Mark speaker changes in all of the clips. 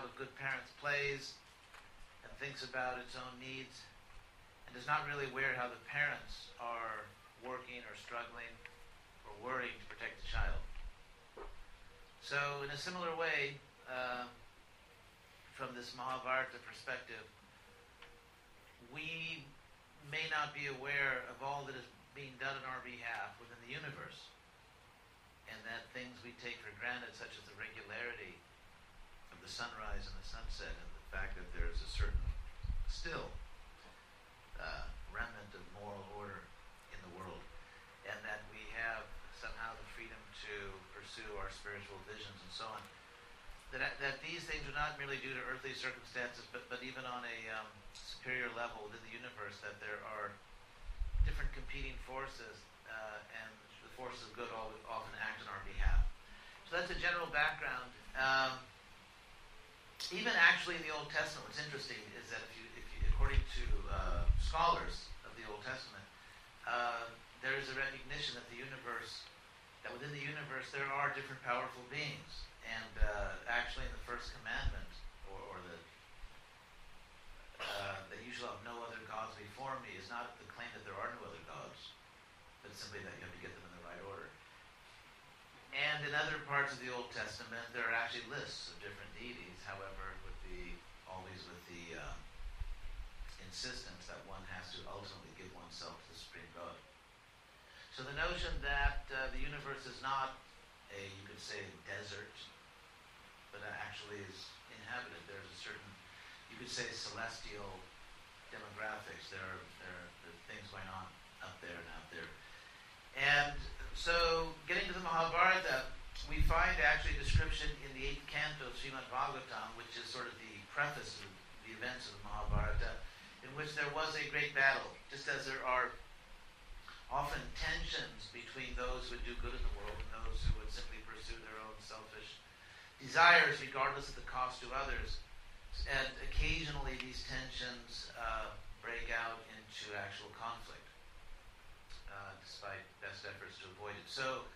Speaker 1: child of good parents, plays and thinks about its own needs and is not really aware how the parents are working or struggling or worrying to protect the child. So, in a similar way, uh, from this Mahabharata perspective, we may not be aware of all that is being done on our behalf within the universe, and that things we take for granted, such as the regularity the sunrise and the sunset, and the fact that there is a certain still uh, remnant of moral order in the world, and that we have somehow the freedom to pursue our spiritual visions and so on. That, that these things are not merely due to earthly circumstances, but, but even on a um, superior level within the universe, that there are different competing forces, uh, and the forces of good often act on our behalf. So that's a general background. Um, even actually in the Old Testament, what's interesting is that if you, if you according to uh, scholars of the Old Testament, uh, there is a recognition that the universe, that within the universe there are different powerful beings. And uh, actually, in the first commandment, or, or the uh, that you shall have no other gods before me, is not the claim that there are no other gods, but simply that you have to get them in the right order. And in other parts of the Old Testament, there are actually lists of different deities. However, with the always with the uh, insistence that one has to ultimately give oneself to the supreme God. So the notion that uh, the universe is not a, you could say, a desert, but actually is inhabited. There's a certain, you could say, celestial demographics. There are, there are, there are things going on up there and out there. And so, getting to the Mahabharata, we find actually a description in the eighth canto of Srimad Bhagavatam, which is sort of the preface of the events of the Mahabharata, in which there was a great battle, just as there are often tensions between those who would do good in the world and those who would simply pursue their own selfish desires, regardless of the cost to others. And occasionally these tensions uh, break out into actual conflict, uh, despite best efforts to avoid it. So,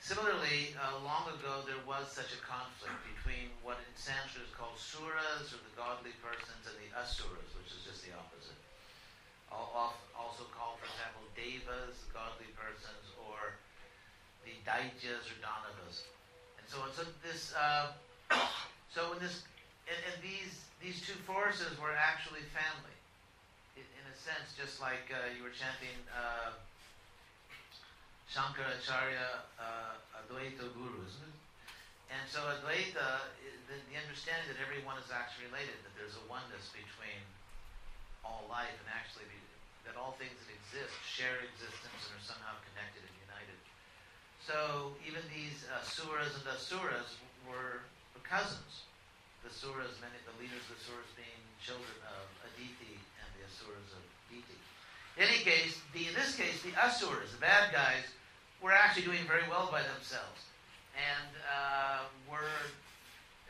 Speaker 1: similarly, uh, long ago there was such a conflict between what in Sanskrit is called suras, or the godly persons, and the asuras, which is just the opposite also called, for example, devas, godly persons, or the daitya or danavas, and so on. So this, uh, so in this, and, and, these these two forces were actually family, in, in a sense, just like uh, you were chanting uh, Shankaracharya uh, Advaita Guru, isn't it? And so Advaita, the, the understanding that everyone is actually related, that there's a oneness between all life and actually be, that all things that exist share existence and are somehow connected and united. So even these uh, suras and asuras were, were cousins. The suras, many the leaders of the suras being children of Aditi and the asuras of Diti. In any case, the, in this case, the asuras, the bad guys, were actually doing very well by themselves and uh, were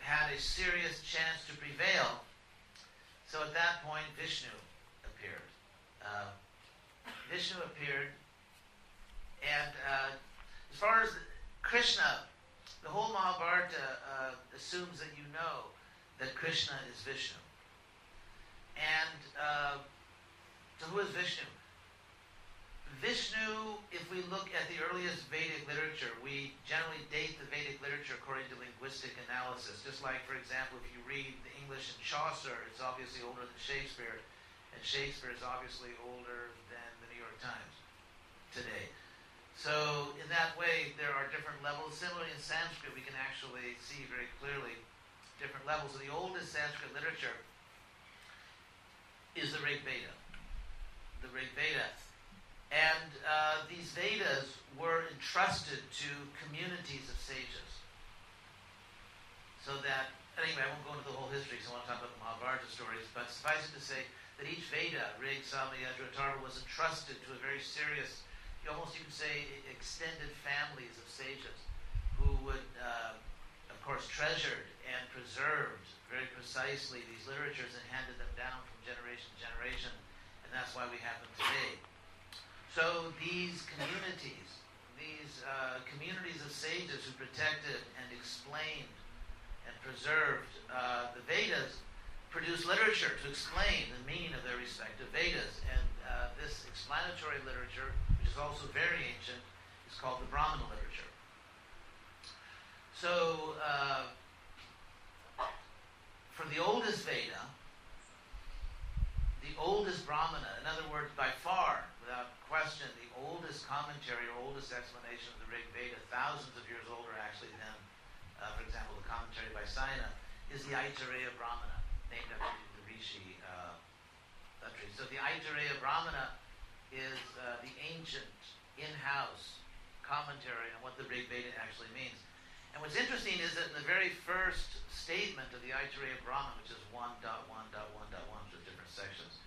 Speaker 1: had a serious chance to prevail. So at that point, Vishnu appeared. Uh, Vishnu appeared, and uh, as far as Krishna, the whole Mahabharata uh, assumes that you know that Krishna is Vishnu. And uh, so, who is Vishnu? Vishnu, if we look at the earliest Vedic literature, we generally date the Vedic literature according to linguistic analysis. Just like, for example, if you read the English in Chaucer, it's obviously older than Shakespeare. And Shakespeare is obviously older than the New York Times today. So, in that way, there are different levels. Similarly, in Sanskrit, we can actually see very clearly different levels. So, the oldest Sanskrit literature is the Rig Veda. The Rig Veda. And uh, these Vedas were entrusted to communities of sages. So that, anyway, I won't go into the whole history, so I want to talk about the Mahabharata stories, but suffice it to say, that each Veda, Rig, Sama, Yajur, Atharva, was entrusted to a very serious, you almost you could say, extended families of sages who would, uh, of course, treasured and preserved very precisely these literatures and handed them down from generation to generation, and that's why we have them today. So these communities these uh, communities of sages who protected and explained and preserved uh, the Vedas produced literature to explain the meaning of their respective Vedas. And uh, this explanatory literature, which is also very ancient, is called the Brahmana literature. So, uh, for the oldest Veda, the oldest Brahmana, in other words, by far, without question, the oldest commentary or oldest explanation of the Rig Veda, thousands of years older actually than, uh, for example, the commentary by Sayana, is the Aitareya Brahmana, named after the Rishi uh, So the Aitareya Brahmana is uh, the ancient, in-house commentary on what the Rig Veda actually means. And what's interesting is that in the very first statement of the Aitareya Brahman, which is 1.1.1.1, which is different sections,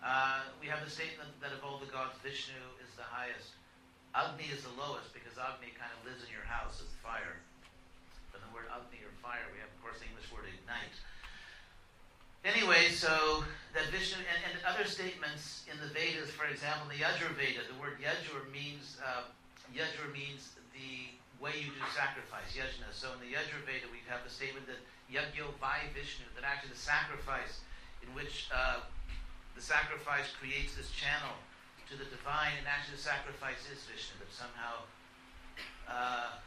Speaker 1: uh, we have the statement that of all the gods, Vishnu is the highest. Agni is the lowest because Agni kind of lives in your house as fire. But the word Agni or fire, we have, of course, the English word ignite. Anyway, so that Vishnu and, and other statements in the Vedas, for example, the Yajur Veda, the word Yajur means uh, Yajur means the way you do sacrifice, yajna. So in the Yajur Veda, we have the statement that Yagyo by Vishnu, that actually the sacrifice in which uh, the sacrifice creates this channel to the divine, and actually the sacrifice is Vishnu, that somehow uh,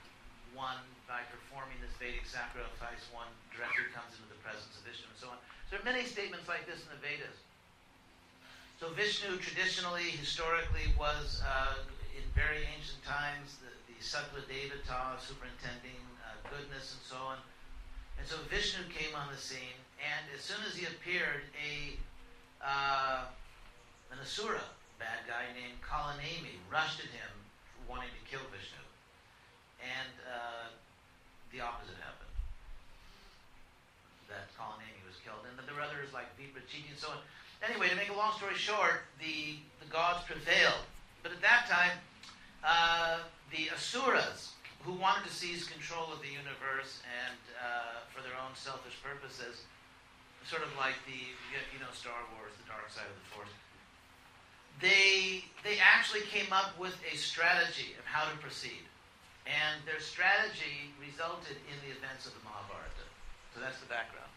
Speaker 1: one, by performing this Vedic sacrifice, one directly comes into the presence of Vishnu, and so on. So there are many statements like this in the Vedas. So Vishnu traditionally, historically, was uh, in very ancient times the, the Sattva Devata, superintending uh, goodness and so on. And so Vishnu came on the scene, and as soon as he appeared, a uh, an Asura bad guy named Kalanemi rushed at him wanting to kill Vishnu. And uh, the opposite happened. That Kalanemi was killed. And there were others like Viprachiti and so on. Anyway, to make a long story short, the, the gods prevailed. But at that time, the Asuras, who wanted to seize control of the universe and uh, for their own selfish purposes, sort of like the you know Star Wars, the dark side of the Force. They they actually came up with a strategy of how to proceed, and their strategy resulted in the events of the Mahabharata. So that's the background.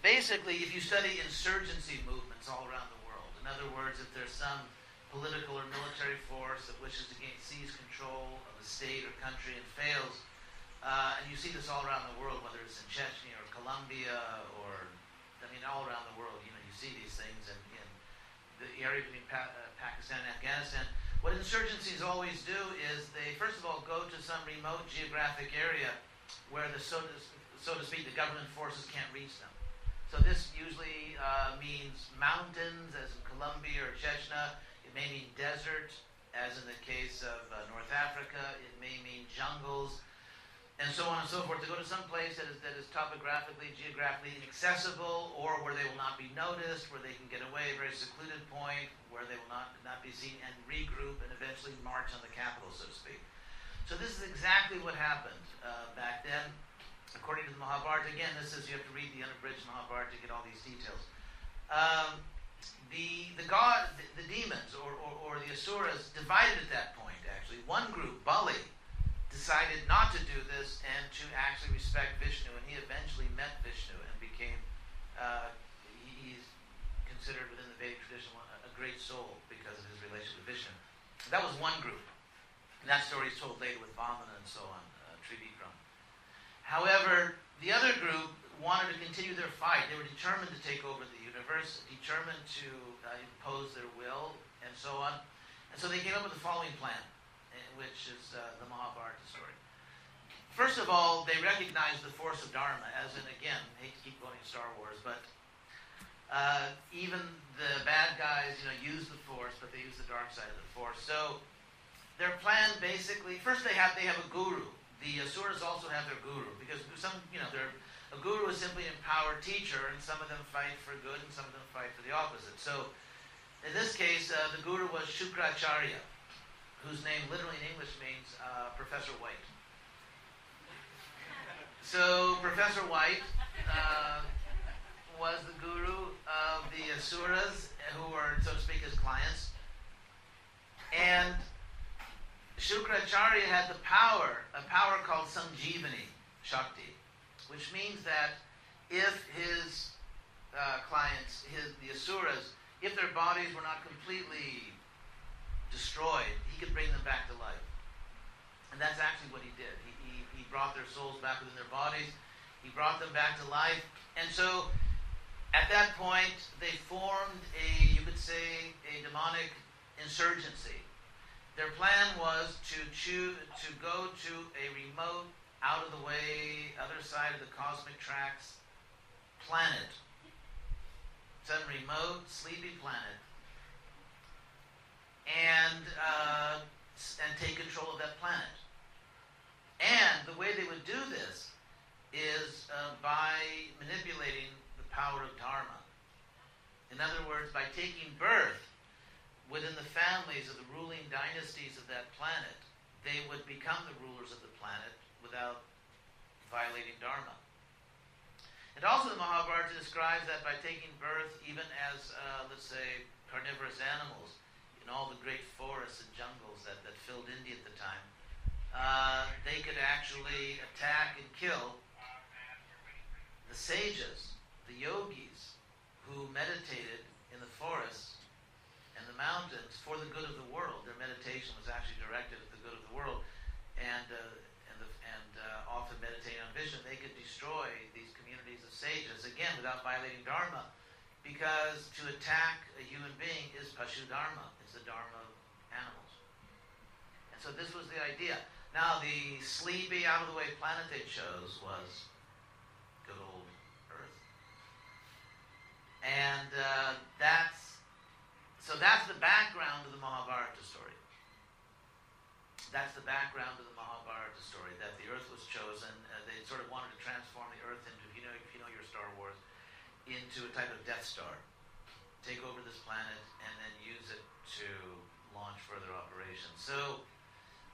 Speaker 1: Basically, if you study insurgency movements all around the world, in other words, if there's some political or military force that wishes to gain, seize control of a state or country and fails, uh, and you see this all around the world, whether it's in Chechnya or Colombia or, I mean, all around the world, you know, you see these things in, in the area between pa- uh, Pakistan and Afghanistan. What insurgencies always do is they, first of all, go to some remote geographic area where the, so to, so to speak, the government forces can't reach them. So this usually uh, means mountains, as in Colombia or Chechnya. May mean desert, as in the case of uh, North Africa. It may mean jungles and so on and so forth, to go to some place that is, that is topographically, geographically inaccessible, or where they will not be noticed, where they can get away, a very secluded point, where they will not, not be seen, and regroup and eventually march on the capital, so to speak. So this is exactly what happened uh, back then. According to the Mahabharata, again, this is, you have to read the unabridged Mahabharata to get all these details. Um, the, the god, the, the demons, or, or, or the Asuras, divided at that point, actually. One group, Bali, decided not to do this and to actually respect Vishnu, and he eventually met Vishnu and became, uh, he's considered within the Vedic tradition a great soul because of his relation to Vishnu. That was one group. And that story is told later with Vamana and so on, uh, Trivikram. However, to continue their fight. They were determined to take over the universe, determined to uh, impose their will, and so on. And so they came up with the following plan which is uh, the Mahabharata story. First of all, they recognize the force of Dharma, as in, again, I hate to keep going to Star Wars, but uh, even the bad guys, you know, use the force, but they use the dark side of the force. So their plan basically, first they have they have a guru. The Asuras also have their guru because some, you know, a guru is simply an empowered teacher, and some of them fight for good, and some of them fight for the opposite. So in this case, uh, the guru was Shukracharya whose name literally in English means uh, Professor White. So Professor White uh, was the guru of the Asuras, who were, so to speak, his clients. And Shukracharya had the power, a power called Sanjeevani Shakti, which means that if his uh, clients, his, the asuras, if their bodies were not completely destroyed, he could bring them back to life. And that's actually what he did. He, he, he brought their souls back within their bodies. He brought them back to life. And so at that point, they formed a, you could say, a demonic insurgency. Their plan was to choose, to go to a remote, out of the way, other side of the cosmic tracks planet. Some remote, sleepy planet. And, uh, and take control of that planet. And the way they would do this is uh, by manipulating the power of Dharma. In other words, by taking birth within the families of the ruling dynasties of that planet, they would become the rulers of the planet without violating Dharma. And also the Mahabharata describes that by taking birth even as, uh, let's say, carnivorous animals in all the great forests and jungles that, that filled India at the time, uh, they could actually attack and kill the sages, the yogis, who meditated in the forests and the mountains for the good of the world. Their meditation was actually directed at the good of the world, and uh, and, the, and uh, often meditating on vision, they could destroy these communities of sages again without violating dharma, because to attack a human being is pashu dharma. It's the dharma of animals, and so this was the idea. Now, the sleepy, out of the way planet they chose was good old Earth. And uh, that's, so that's the background of the Mahabharata story. That's the background of the Mahabharata story, that the Earth was chosen. Sort of wanted to transform the Earth into, if you know, if you know your Star Wars, into a type of Death Star. Take over this planet and then use it to launch further operations. So,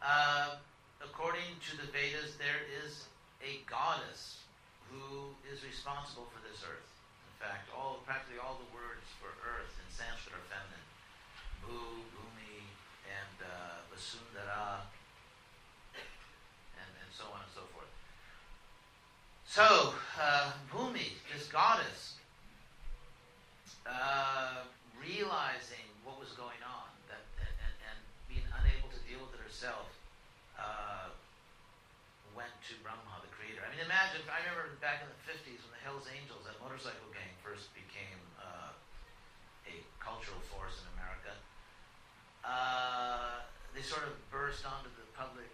Speaker 1: uh, according to the Vedas, there is a goddess who is responsible for this earth. In fact, all practically all the words for earth in Sanskrit are feminine. Bhu, Bhumi, and uh, and, and so on and so forth. So, uh, Bhumi, this goddess, uh, realizing what was going on that, and, and, being unable to deal with it herself, uh, went to Brahma, the creator. I mean, imagine, I remember back in the 50s when the Hells Angels, that motorcycle gang, first became uh, a cultural force in America. Uh, they sort of burst onto the public,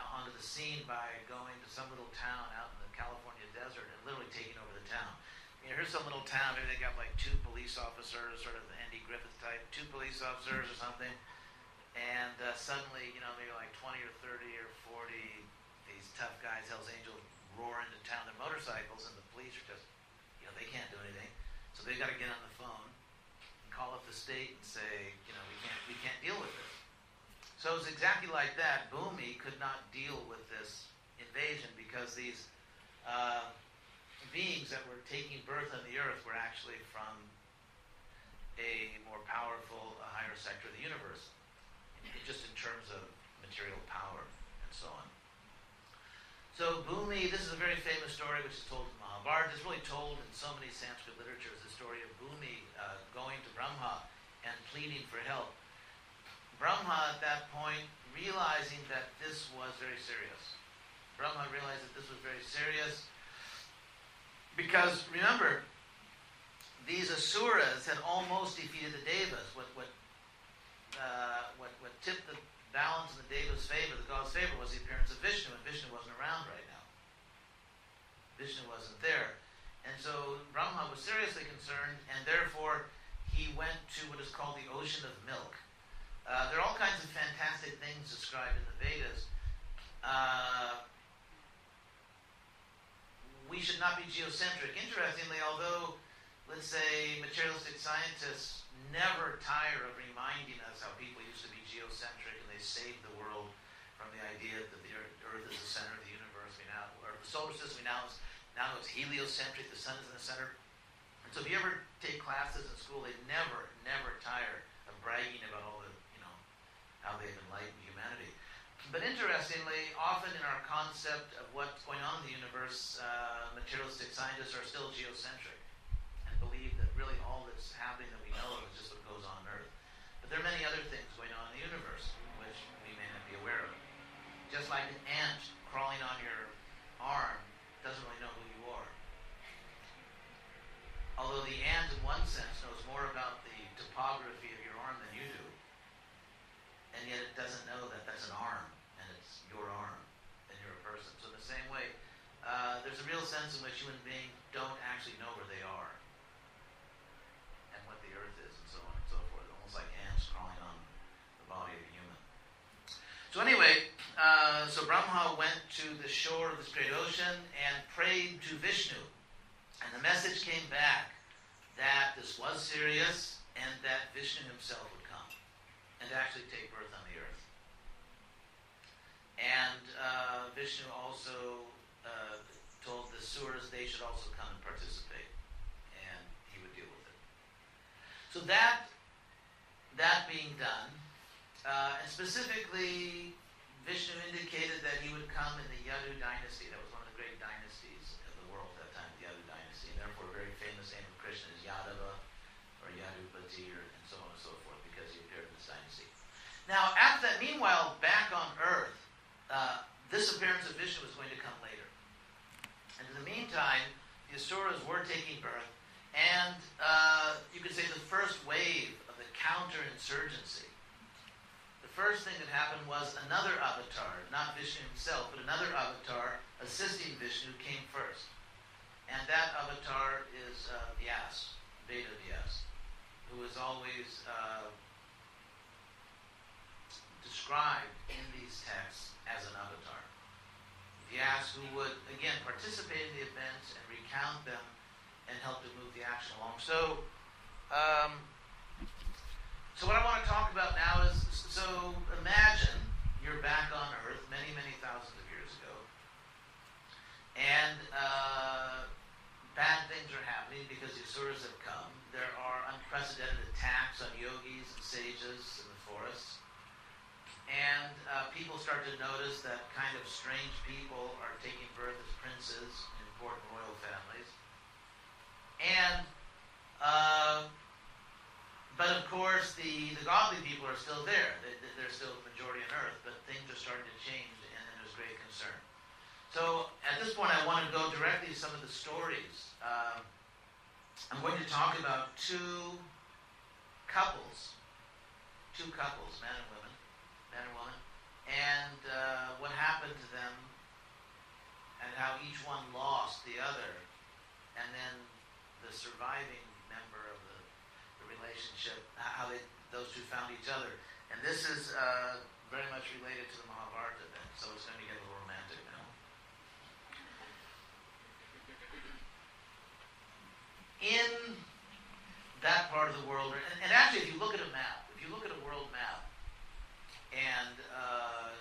Speaker 1: onto the scene by going to some little town out in desert and literally taking over the town. You know, here's some little town, maybe they got like two police officers, sort of the Andy Griffith type, two police officers or something and uh, suddenly, you know, maybe like 20 or 30 or 40, these tough guys, Hell's Angels, roar into town their motorcycles, and the police are just, you know, they can't do anything. So they've got to get on the phone and call up the state and say, you know, we can't, we can't deal with this. So it's exactly like that. Bhumi could not deal with this invasion because these uh, beings that were taking birth on the earth were actually from a more powerful, a higher sector of the universe just in terms of material power and so on. So Bhumi, this is a very famous story which is told in Mahabharata. It's really told in so many Sanskrit literatures, the story of Bhumi uh, going to Brahma and pleading for help. Brahma at that point realizing that this was very serious. Brahma realized that this was very serious because remember, these asuras had almost defeated the devas. What, what uh, what, what tipped the balance in the Deva's favor, the god's favor, was the appearance of Vishnu, and Vishnu wasn't around right now. Vishnu wasn't there. And so Brahma was seriously concerned, and therefore he went to what is called the ocean of milk. Uh, there are all kinds of fantastic things described in the Vedas. Uh, we should not be geocentric. Interestingly, although, let's say, materialistic scientists never tire of reminding us how people used to be geocentric and they saved the world from the idea that the Earth is the center of the universe. We now, or the solar system, we now, now it's heliocentric, the sun is in the center. And so if you ever take classes in school, they never, never tire of bragging about all the, you know, how they've enlightened humanity. But interestingly, often in our concept of what's going on in the universe, uh, materialistic scientists are still geocentric and believe that really all that's happening that we know of is just what goes on Earth. But there are many other things going on in the universe which we may not be aware of. Just like an ant crawling on your arm doesn't really know who you are. Although the ant, in one sense, knows more about the topography of your arm than you do, and yet it doesn't know that that's an arm your arm you're a person. So in the same way, uh, there's a real sense in which human beings don't actually know where they are and what the earth is and so on and so forth, almost like ants crawling on the body of a human. So anyway, uh, so Brahma went to the shore of this great ocean and prayed to Vishnu. And the message came back that this was serious and that Vishnu himself would come and actually take birth on the earth. And uh, Vishnu also uh, told the Suras they should also come and participate, and he would deal with it. So that that being done, uh, and specifically, Vishnu indicated that he would come in the Yadu dynasty. That was one of the great dynasties of the world at that time, the Yadu dynasty, and therefore a very famous name of Krishna is Yadava or Yadupati, or, and so on and so forth, because he appeared in this dynasty. Now, after that, meanwhile, back on Earth, this appearance of Vishnu was going to come later. And in the meantime, the Asuras were taking birth, and uh, you could say the first wave of the counterinsurgency. The first thing that happened was another avatar, not Vishnu himself, but another avatar assisting Vishnu came first. And that avatar is uh, Vyas, Veda Vyas, who is always uh, described in these texts as an avatar. Vyas who would, again, participate in the events and recount them and help to move the action along. So, um, so what I want to talk about now is, so imagine you're back on Earth many, many thousands of years ago, and uh, bad things are happening because the Asuras have come. There are unprecedented attacks on yogis and sages and uh, people start to notice that kind of strange people are taking birth as princes in important royal families. And, uh, but of course, the, the godly people are still there. They, they're still the majority on earth, but things are starting to change, and there's great concern. So at this point, I want to go directly to some of the stories. Uh, I'm going to talk about two couples, two couples, men and women man and woman, and uh, what happened to them, and how each one lost the other, and then the surviving member of the, the relationship, how they, those two found each other. And this is uh, very much related to the Mahabharata then, so it's going to get a little romantic now. In that part of the world, and, and actually, if you look at a map, if you look at a world map, and uh,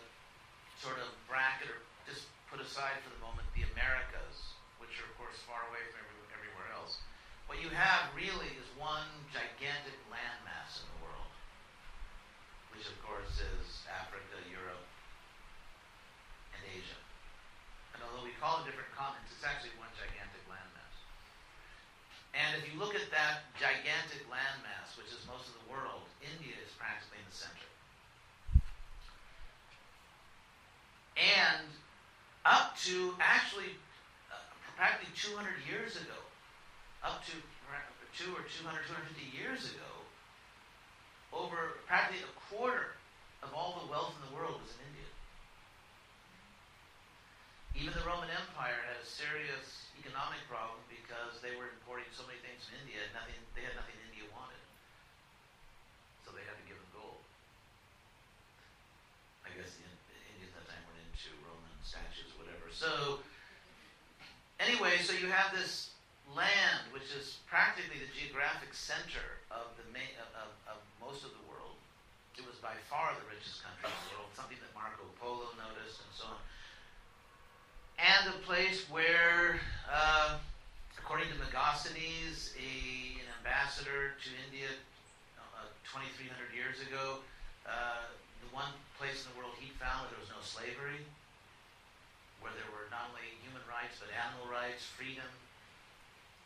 Speaker 1: sort of bracket or just put aside for the moment the Americas, which are, of course, far away from everywhere else. What you have really is one gigantic landmass in the world, which, of course, is Africa, Europe, and Asia. And although we call it different continents, it's actually one gigantic landmass. And if you look at that gigantic landmass, which is most of the world, India is practically in the center. And up to actually uh, practically 200 years ago, up to two or 200, 250 years ago, over practically a quarter of all the wealth in the world was in India. Even the Roman Empire had a serious economic problem because they were importing so many things from India, and nothing, they had nothing India wanted. So they had to give them gold. I guess the Indians at that time went into Roman statues, whatever. So, anyway, so you have this land, which is practically the geographic center of the main, of, of most of the world. It was by far the richest country in the world, something that Marco Polo noticed, and so on. And a place where, uh, according to Megasthenes, a, an ambassador to India uh, 2,300 years ago, uh, the one place in the world he found where there was no slavery, where there were not only human rights but animal rights, freedom,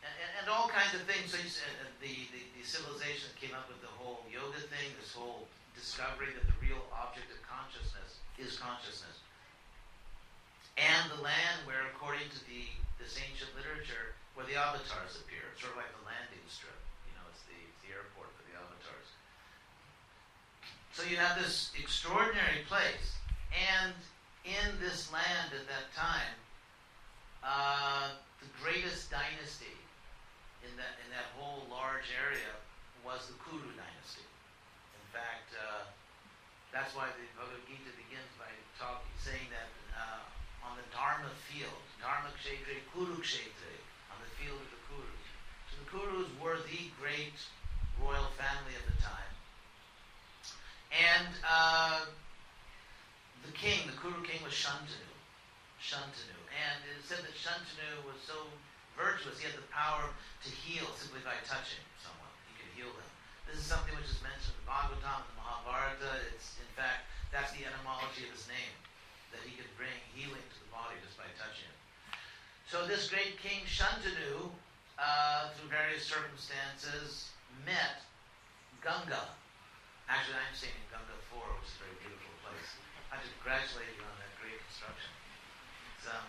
Speaker 1: and, and, and all kinds of things. So uh, the, the, the civilization came up with the whole yoga thing, this whole discovery that the real object of consciousness is consciousness. And the land where, according to the this ancient literature, where the avatars appear, sort of like the landing strip. You know, it's the, it's the airport for the avatars. So you have this extraordinary place, and in this land at that time, uh, the greatest dynasty in that in that whole large area was the Kuru dynasty. In fact, uh, that's why the Bhagavad Gita begins by talking, saying that uh, on the Dharma field, Dharma Kshetre, Kuru Kshetre, on the field of the Kurus. So the Kurus were the great royal family of the time. And uh, the king, the Kuru king, was Shantanu. Shantanu. And it is said that Shantanu was so virtuous, he had the power to heal simply by touching someone. He could heal them. This is something which is mentioned in the Bhagavatam and the Mahabharata. It's, in fact, that's the etymology of his name that he could bring healing to the body just by touching it. So this great king Shantanu, uh, through various circumstances, met Ganga. Actually, I'm in Ganga 4, which is a very beautiful place. I congratulate you on that great construction. Um,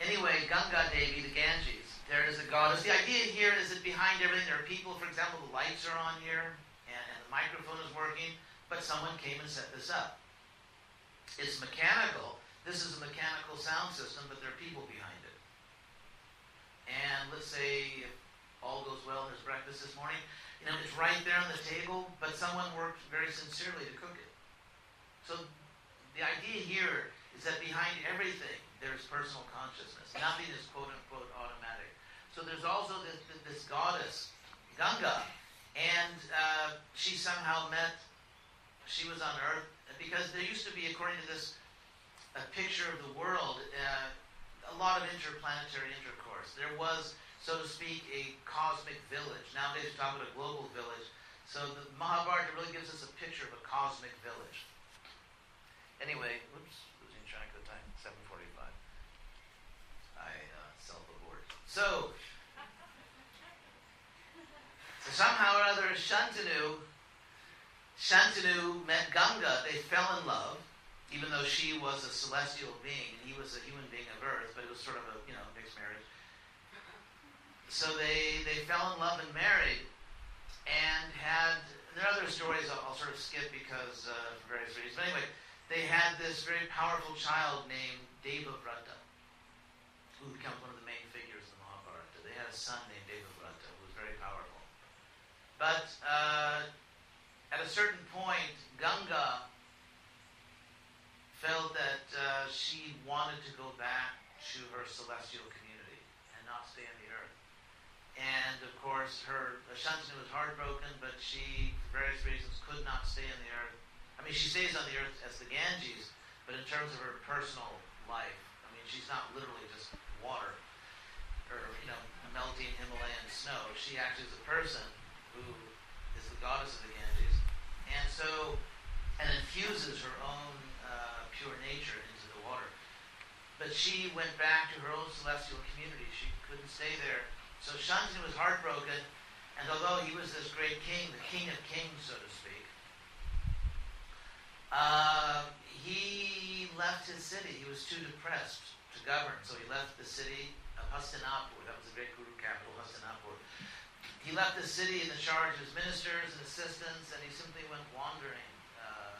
Speaker 1: anyway, Ganga Devi, the Ganges, there is a goddess. The idea here is that behind everything there are people. For example, the lights are on here, and, and the microphone is working, but someone came and set this up. It's mechanical. This is a mechanical sound system, but there are people behind it. And let's say if all goes well, there's breakfast this morning. You know, it's right there on the table, but someone worked very sincerely to cook it. So the idea here is that behind everything, there's personal consciousness. Nothing is quote unquote automatic. So there's also this, this goddess, Ganga, and uh, she somehow met, she was on earth because there used to be, according to this a picture of the world, uh, a lot of interplanetary intercourse. There was, so to speak, a cosmic village. Nowadays, we talk about a global village. So the Mahabharata really gives us a picture of a cosmic village. Anyway, whoops, losing track of the time. 7:45. I uh, self-abort. So, so somehow or other, Shantanu Shantanu met Ganga. They fell in love, even though she was a celestial being and he was a human being of earth, but it was sort of a, you know, mixed marriage. So they, they fell in love and married and had, there are other stories I'll, I'll sort of skip because, uh, for various reasons. But anyway, they had this very powerful child named Devavrata, who becomes one of the main figures in the Mahabharata. They had a son named Devavrata, who was very powerful. But uh, at a certain point, Ganga felt that uh, she wanted to go back to her celestial community and not stay on the earth. And of course, her Shantanu was heartbroken, but she, for various reasons, could not stay on the earth. I mean, she stays on the earth as the Ganges, but in terms of her personal life, I mean, she's not literally just water or you know melting Himalayan snow. She actually is a person who is the goddess of the Ganges and so, and infuses her own uh, pure nature into the water. But she went back to her own celestial community. She couldn't stay there. So Shantanu was heartbroken, and although he was this great king, the king of kings, so to speak, uh, he left his city. He was too depressed to govern, so he left the city of Hastinapur. That was the great Kuru capital, Hastinapur he left the city in the charge of his ministers and assistants, and he simply went wandering. Uh,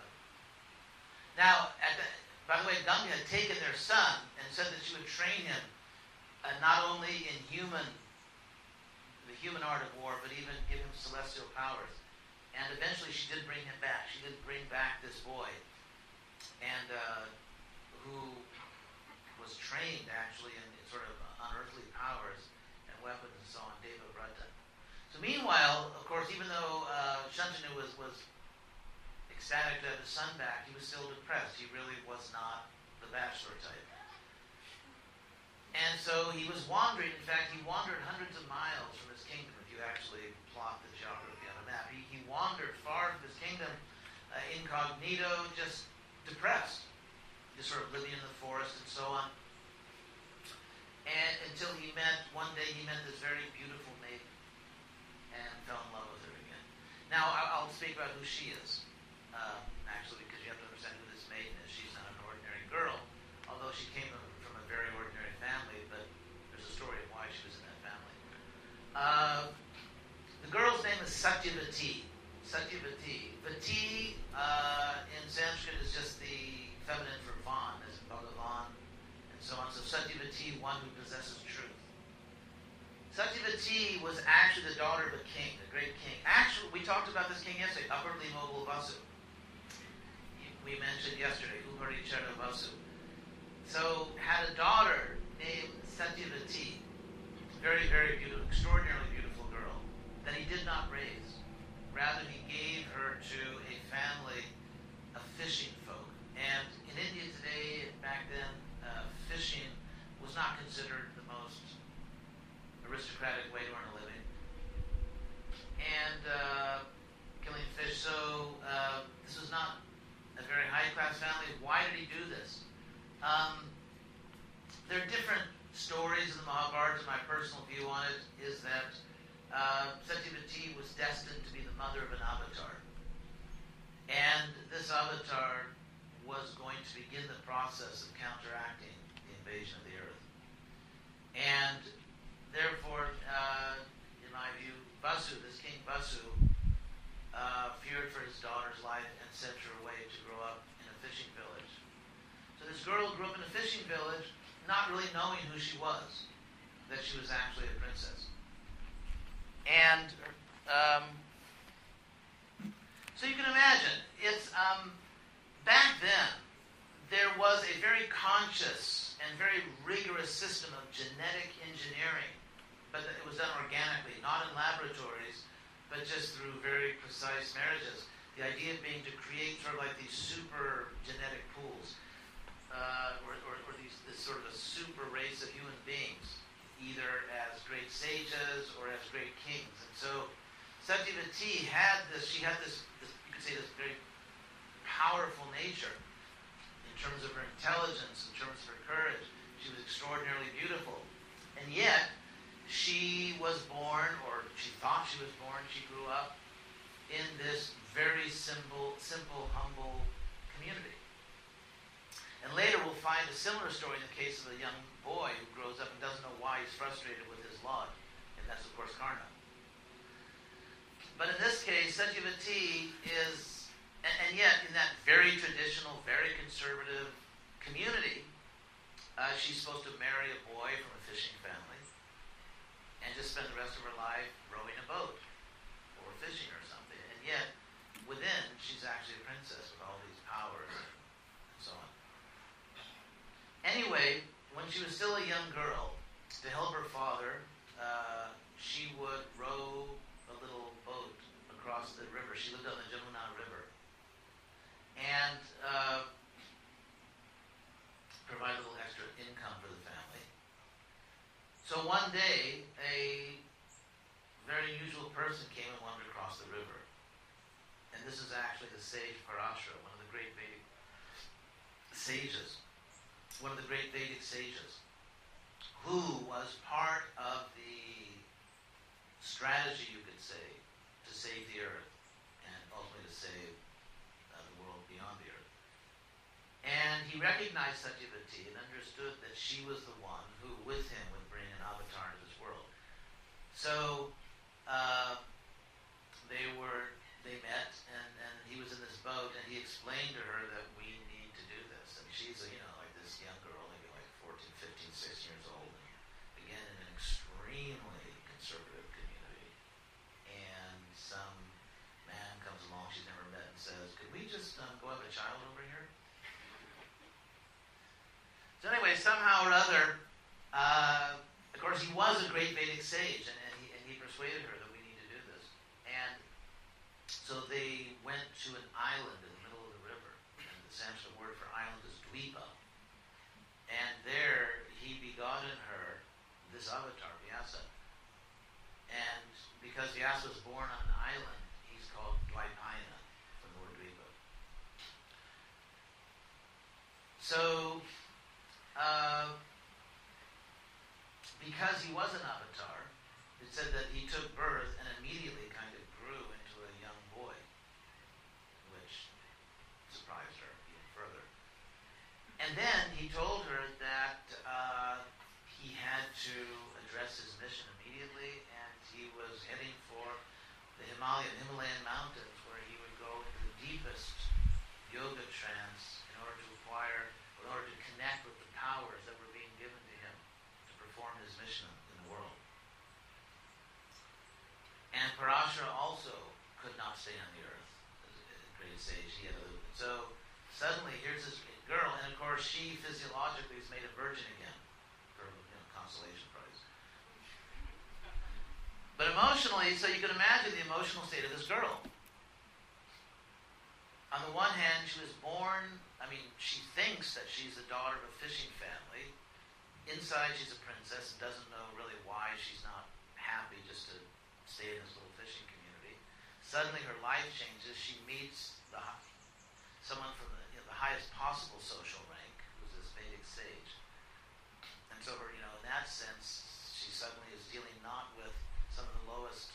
Speaker 1: now, the, by the way, Ganga had taken their son and said that she would train him uh, not only in human, the human art of war, but even give him celestial powers. And eventually, she did bring him back. She did bring back this boy, and uh, who was trained actually in sort of unearthly powers and weapons and so on, Deva Vrata. So meanwhile, of course, even though uh, Shantanu was, was ecstatic to have his son back, he was still depressed. He really was not the bachelor type. And so he was wandering. In fact, he wandered hundreds of miles from his kingdom, if you actually plot the geography on a map. He, he wandered far from his kingdom uh, incognito, just depressed, just sort of living in the forest and so on. And until he met, one day he met this very beautiful maiden and fell in love with her again. Now, I'll speak about who she is, uh, actually, because you have to understand who this maiden is. She's not an ordinary girl, although she came from a very ordinary family, but there's a story of why she was in that family. Uh, the girl's name is Satyavati. Satyavati. Vati uh, in Sanskrit is just the feminine for Van, as in Bhagavan, and so on. So Satyavati, one who possesses truth. Satyavati was actually the daughter of a king, a great king. Actually, we talked about this king yesterday, Upperly Mobile Vasu. We mentioned yesterday, Uparichara Vasu. So, had a daughter named Satyavati, very, very beautiful, extraordinarily beautiful girl, that he did not raise. Rather, he gave her to a family of fishing folk. And in India today, back then, uh, fishing was not considered the most aristocratic way to earn a living. And uh, killing fish. So uh, this was not a very high class family. Why did he do this? Um, there are different stories in the Mahabharata. My personal view on it is that uh, Satyavati was destined to be the mother of an avatar. And this avatar was going to begin the process of counteracting the invasion of the earth. And therefore, uh, in my view, Vasu, this king Vasu, uh, feared for his daughter's life and sent her away to grow up in a fishing village. So this girl grew up in a fishing village, not really knowing who she was, that she was actually a princess. And um, so you can imagine, it's um, back then there was a very conscious and very rigorous system of genetic engineering, but it was done organically, not in laboratories, but just through very precise marriages. The idea being to create sort of like these super genetic pools, uh, or, or, or these, this sort of a super race of human beings, either as great sages or as great kings. And so Satyavati had this, she had this, this you could say this very powerful nature in terms of her intelligence, in terms of her courage. She was extraordinarily beautiful. And yet, she was born, or she thought she was born, she grew up in this very simple, simple, humble community. And later we'll find a similar story in the case of a young boy who grows up and doesn't know why he's frustrated with his lot. And that's, of course, Karna. But in this case, Satyavati is, and, and yet in that very traditional, very conservative community, uh, she's supposed to marry a boy from a fishing family and just spend the rest of her life rowing a boat or fishing or something. And yet, within, she's actually a princess with all these powers and so on. Anyway, when she was still a young girl, to help her father, uh, she would row a little boat across the river. She lived on the Jamuna River. And uh, provide a little extra income for the family. So one day, a very unusual person came and wanted to cross the river. And this is actually the sage Parashara, one of the great Vedic sages, one of the great Vedic sages, who was part of the strategy, you could say, to save the earth and ultimately to save uh, the world beyond the earth. And he recognized Satyavati and understood that she was the one who, with him, would bring an avatar into this world. So uh, they were, they met, and, and he was in this boat, and he explained to her that we need to do this. And she's, you know, like this young girl, maybe like 14, 15, 16 years old, and again in an extremely conservative community. And some man comes along she's never met and says, "Could we just um, go have a child over here?" So anyway, somehow or other, uh, of course, he was a great Vedic sage, and, and, he, and he persuaded her that we need to do this. And so they went to an island in the middle of the river, and the Sanskrit word for island is dvipa. And there God in her, this avatar, Vyasa. And because Vyasa was born on an island, he's called Dvaipayana from the word Dvipa. So, uh, because he was an avatar, it said that he took birth and immediately kind of grew into a young boy, which surprised her even further. And then he told her that uh, to address his mission immediately, and he was heading for the Himalayan Himalayan mountains, where he would go into the deepest yoga trance in order to acquire, in order to connect with the powers that were being given to him to perform his mission in the world. And Parashara also could not stay on the earth. Great sage, he had so suddenly here's this girl, and of course she physiologically is made a virgin again consolation prize. But emotionally, so you can imagine the emotional state of this girl. On the one hand, she was born, I mean, she thinks that she's the daughter of a fishing family. Inside, she's a princess and doesn't know really why she's not happy just to stay in this little fishing community. Suddenly, her life changes. She meets the, someone from the, you know, the highest possible social rank, who's this Vedic sage. And so, her, you know, that sense, she suddenly is dealing not with some of the lowest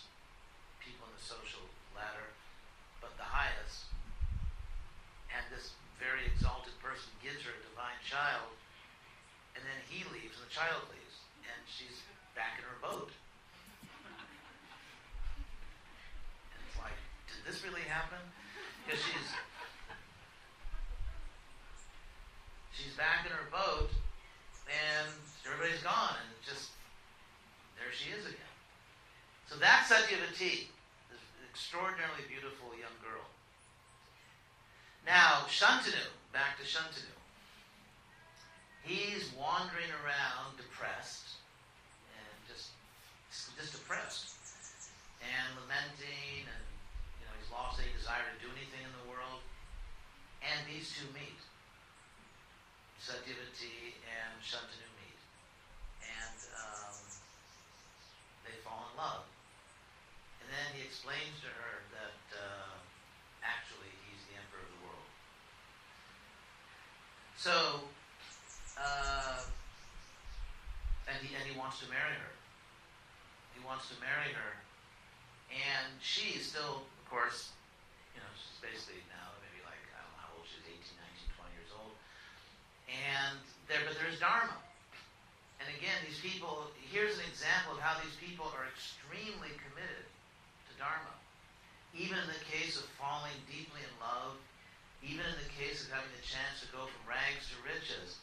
Speaker 1: people in the social ladder, but the highest. And this very exalted person gives her a divine child, and then he leaves, and the child leaves, and she's back in her boat. this really happen? Because she's she's back in her boat, and everybody's gone, and just there she is again. So that's Satyavati, this extraordinarily beautiful young girl. Now Shantanu, back to Shantanu. He's wandering around depressed and just just depressed and lamenting and lost any desire to do anything in the world. And these two meet. Satyavati and Shantanu meet. And um, they fall in love. And then he explains to her that uh, actually he's the emperor of the world. So, uh, and he, and he wants to marry her. He wants to marry her. And she is still of course, you know, she's basically now maybe like, I don't know how old she is, 18, 19, 20 years old. And there, but there's Dharma. And again, these people, here's an example of how these people are extremely committed to Dharma. Even in the case of falling deeply in love, even in the case of having the chance to go from rags to riches,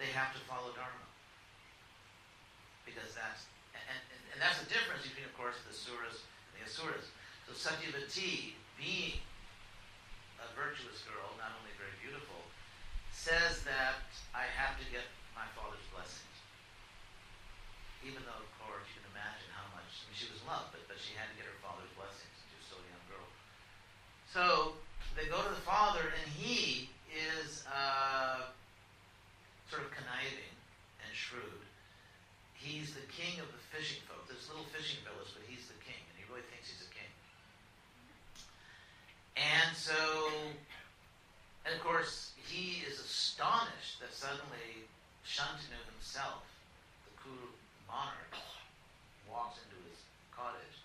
Speaker 1: they have to follow Dharma. Because that's, and, and, and that's the difference between, of course, the Suras and the Asuras. So Satyavati, being a virtuous girl, not only very beautiful, says that I have to get my father's blessings. Even though, of course, you can imagine how much, I mean, she was in love, but, but she had to get her father's blessings. She was still a young girl. So they go to the father, and he is uh, sort of conniving and shrewd. He's the king of the fishing folk. This little fishing village, but he's the king, and he really thinks he's a king. And so, and of course, he is astonished that suddenly Shantanu himself, the Kuru monarch, walks into his cottage.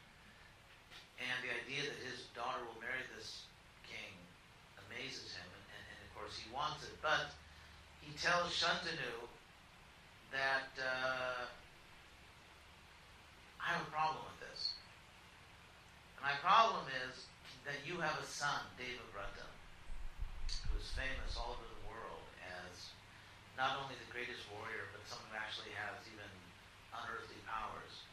Speaker 1: And the idea that his daughter will marry this king amazes him, and, and, and of he wants it. But he tells Shantanu that uh, I have a problem with this. My problem is that you have a son, Devavrata, who is famous all over the world as not only the greatest warrior, but someone who actually has even unearthly powers.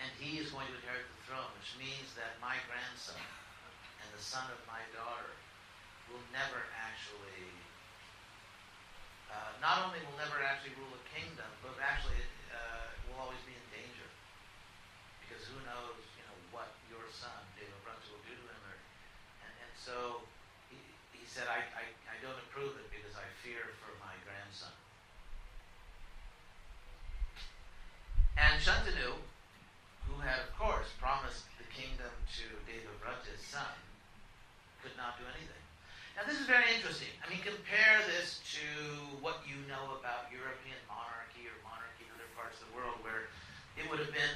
Speaker 1: And he is going to inherit the throne, which means that my grandson and the son of my daughter will never actually, uh, not only will never actually rule a kingdom, but actually uh, will always be in danger. Because who knows you know, what your son, Devavrata, will do to him. Or, and, and so he, he said, I, I, I don't approve it because I fear for my grandson. And Shantanu, who had, of course, promised the kingdom to Devavrata's son, could not do anything. Now, this is very interesting. I mean, compare this to what you know about European monarchy or monarchy in other parts of the world where it would have been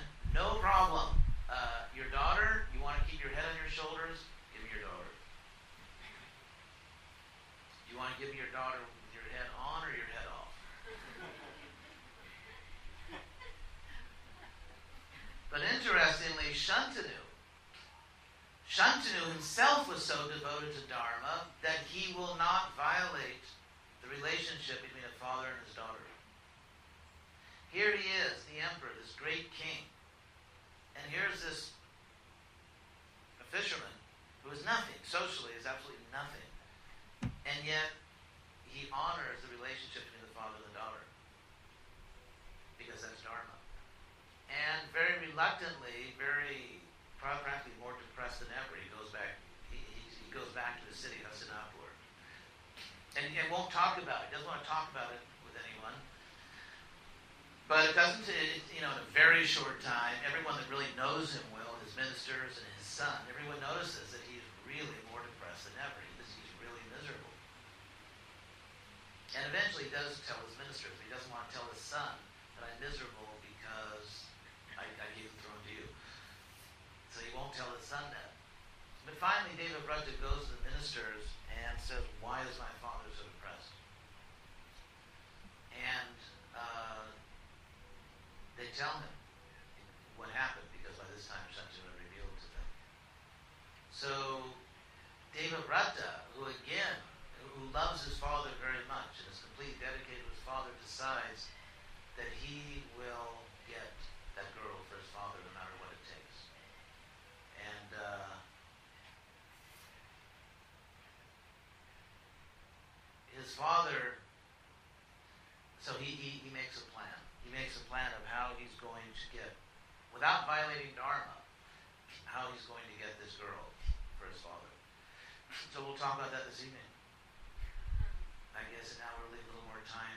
Speaker 1: reluctantly, very practically more depressed than ever, he goes back he, he goes back to the city of Hastinapur. And, and won't talk about it, He doesn't want to talk about it with anyone. But it doesn't, it, you know, in a very short time, everyone that really knows him well, his ministers and his son, everyone notices that he's really more depressed than ever. He's, he's really miserable. And eventually he does tell his ministers, he doesn't want to tell his son that I'm miserable because I, I gave the throne to you. So he won't tell his son that. But finally, David Devavrata goes to the ministers and says, Why is my father so depressed? And uh, they tell him what happened because by this time Shantanu had revealed to them. So David Devavrata, who again, who loves his father very much and is completely dedicated to his father, decides that he will get that girl for his father no matter what it takes. And uh, his father, so he, he, he makes a plan. He makes a plan of how he's going to get, without violating Dharma, how he's going to get this girl for his father. So we'll talk about that this evening. I guess, now we'll leave a little more time